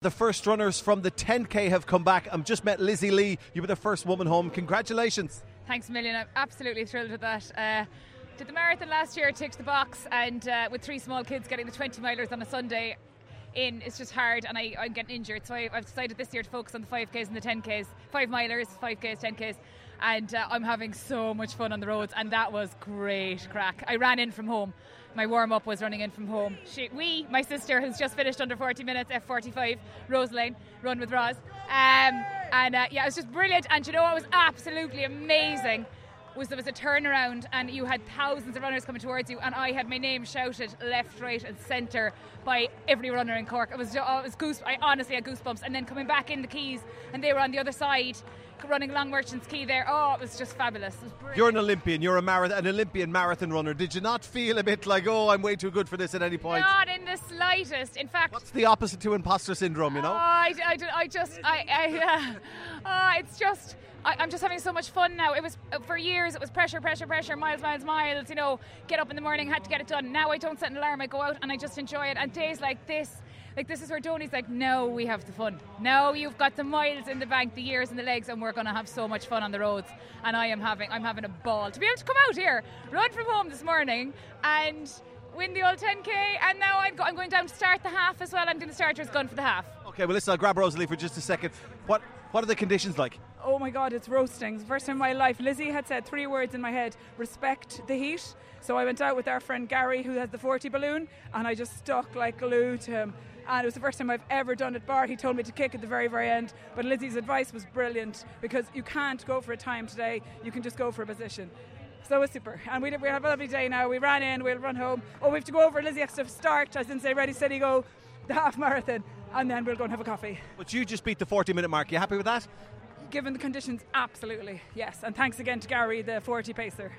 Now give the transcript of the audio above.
The first runners from the 10K have come back. I've just met Lizzie Lee. You were the first woman home. Congratulations. Thanks a million. I'm absolutely thrilled with that. Uh, did the marathon last year, ticked the box, and uh, with three small kids getting the 20 milers on a Sunday in, it's just hard, and I, am getting injured. So I, have decided this year to focus on the 5Ks and the 10Ks, 5 milers, 5Ks, 10Ks. And uh, I'm having so much fun on the roads, and that was great crack. I ran in from home my warm up was running in from home. She, we, my sister, has just finished under 40 minutes, F45, Rose Lane, run with Roz. Um, and uh, yeah, it was just brilliant. And you know what was absolutely amazing? was there was a turnaround and you had thousands of runners coming towards you and I had my name shouted left, right and centre by every runner in Cork. It was, oh, it was goose, I honestly had goosebumps. And then coming back in the Quays and they were on the other side running Long Merchants Quay there. Oh, it was just fabulous. Was you're an Olympian. You're a marathon, an Olympian marathon runner. Did you not feel a bit like, oh, I'm way too good for this at any point? Not in the slightest. In fact, what's the opposite to imposter syndrome? You know? Oh, I, I, I just, I, I uh, oh, it's just. I, am just having so much fun now. It was uh, for years. It was pressure, pressure, pressure, miles, miles, miles. You know, get up in the morning, had to get it done. Now I don't set an alarm. I go out and I just enjoy it. And days like this, like this is where Tony's like, no, we have the fun. Now you've got the miles in the bank, the years in the legs, and we're going to have so much fun on the roads. And I am having, I'm having a ball to be able to come out here, run from home this morning, and win the old 10k. And now I'm, go- I'm going down to start the half as well. I'm doing the starter's gun for the half. Okay, well listen, I'll grab Rosalie for just a second. What what are the conditions like? Oh my God, it's roasting. First time in my life. Lizzie had said three words in my head: respect the heat. So I went out with our friend Gary, who has the 40 balloon, and I just stuck like glue to him and it was the first time I've ever done it bar. He told me to kick at the very, very end. But Lizzie's advice was brilliant because you can't go for a time today, you can just go for a position. So it was super. And we, we have a lovely day now. We ran in, we'll run home. Oh, we have to go over. Lizzie has to start, as in say, ready, steady, go, the half marathon, and then we'll go and have a coffee. But you just beat the 40 minute mark. You happy with that? Given the conditions, absolutely, yes. And thanks again to Gary, the 40 pacer.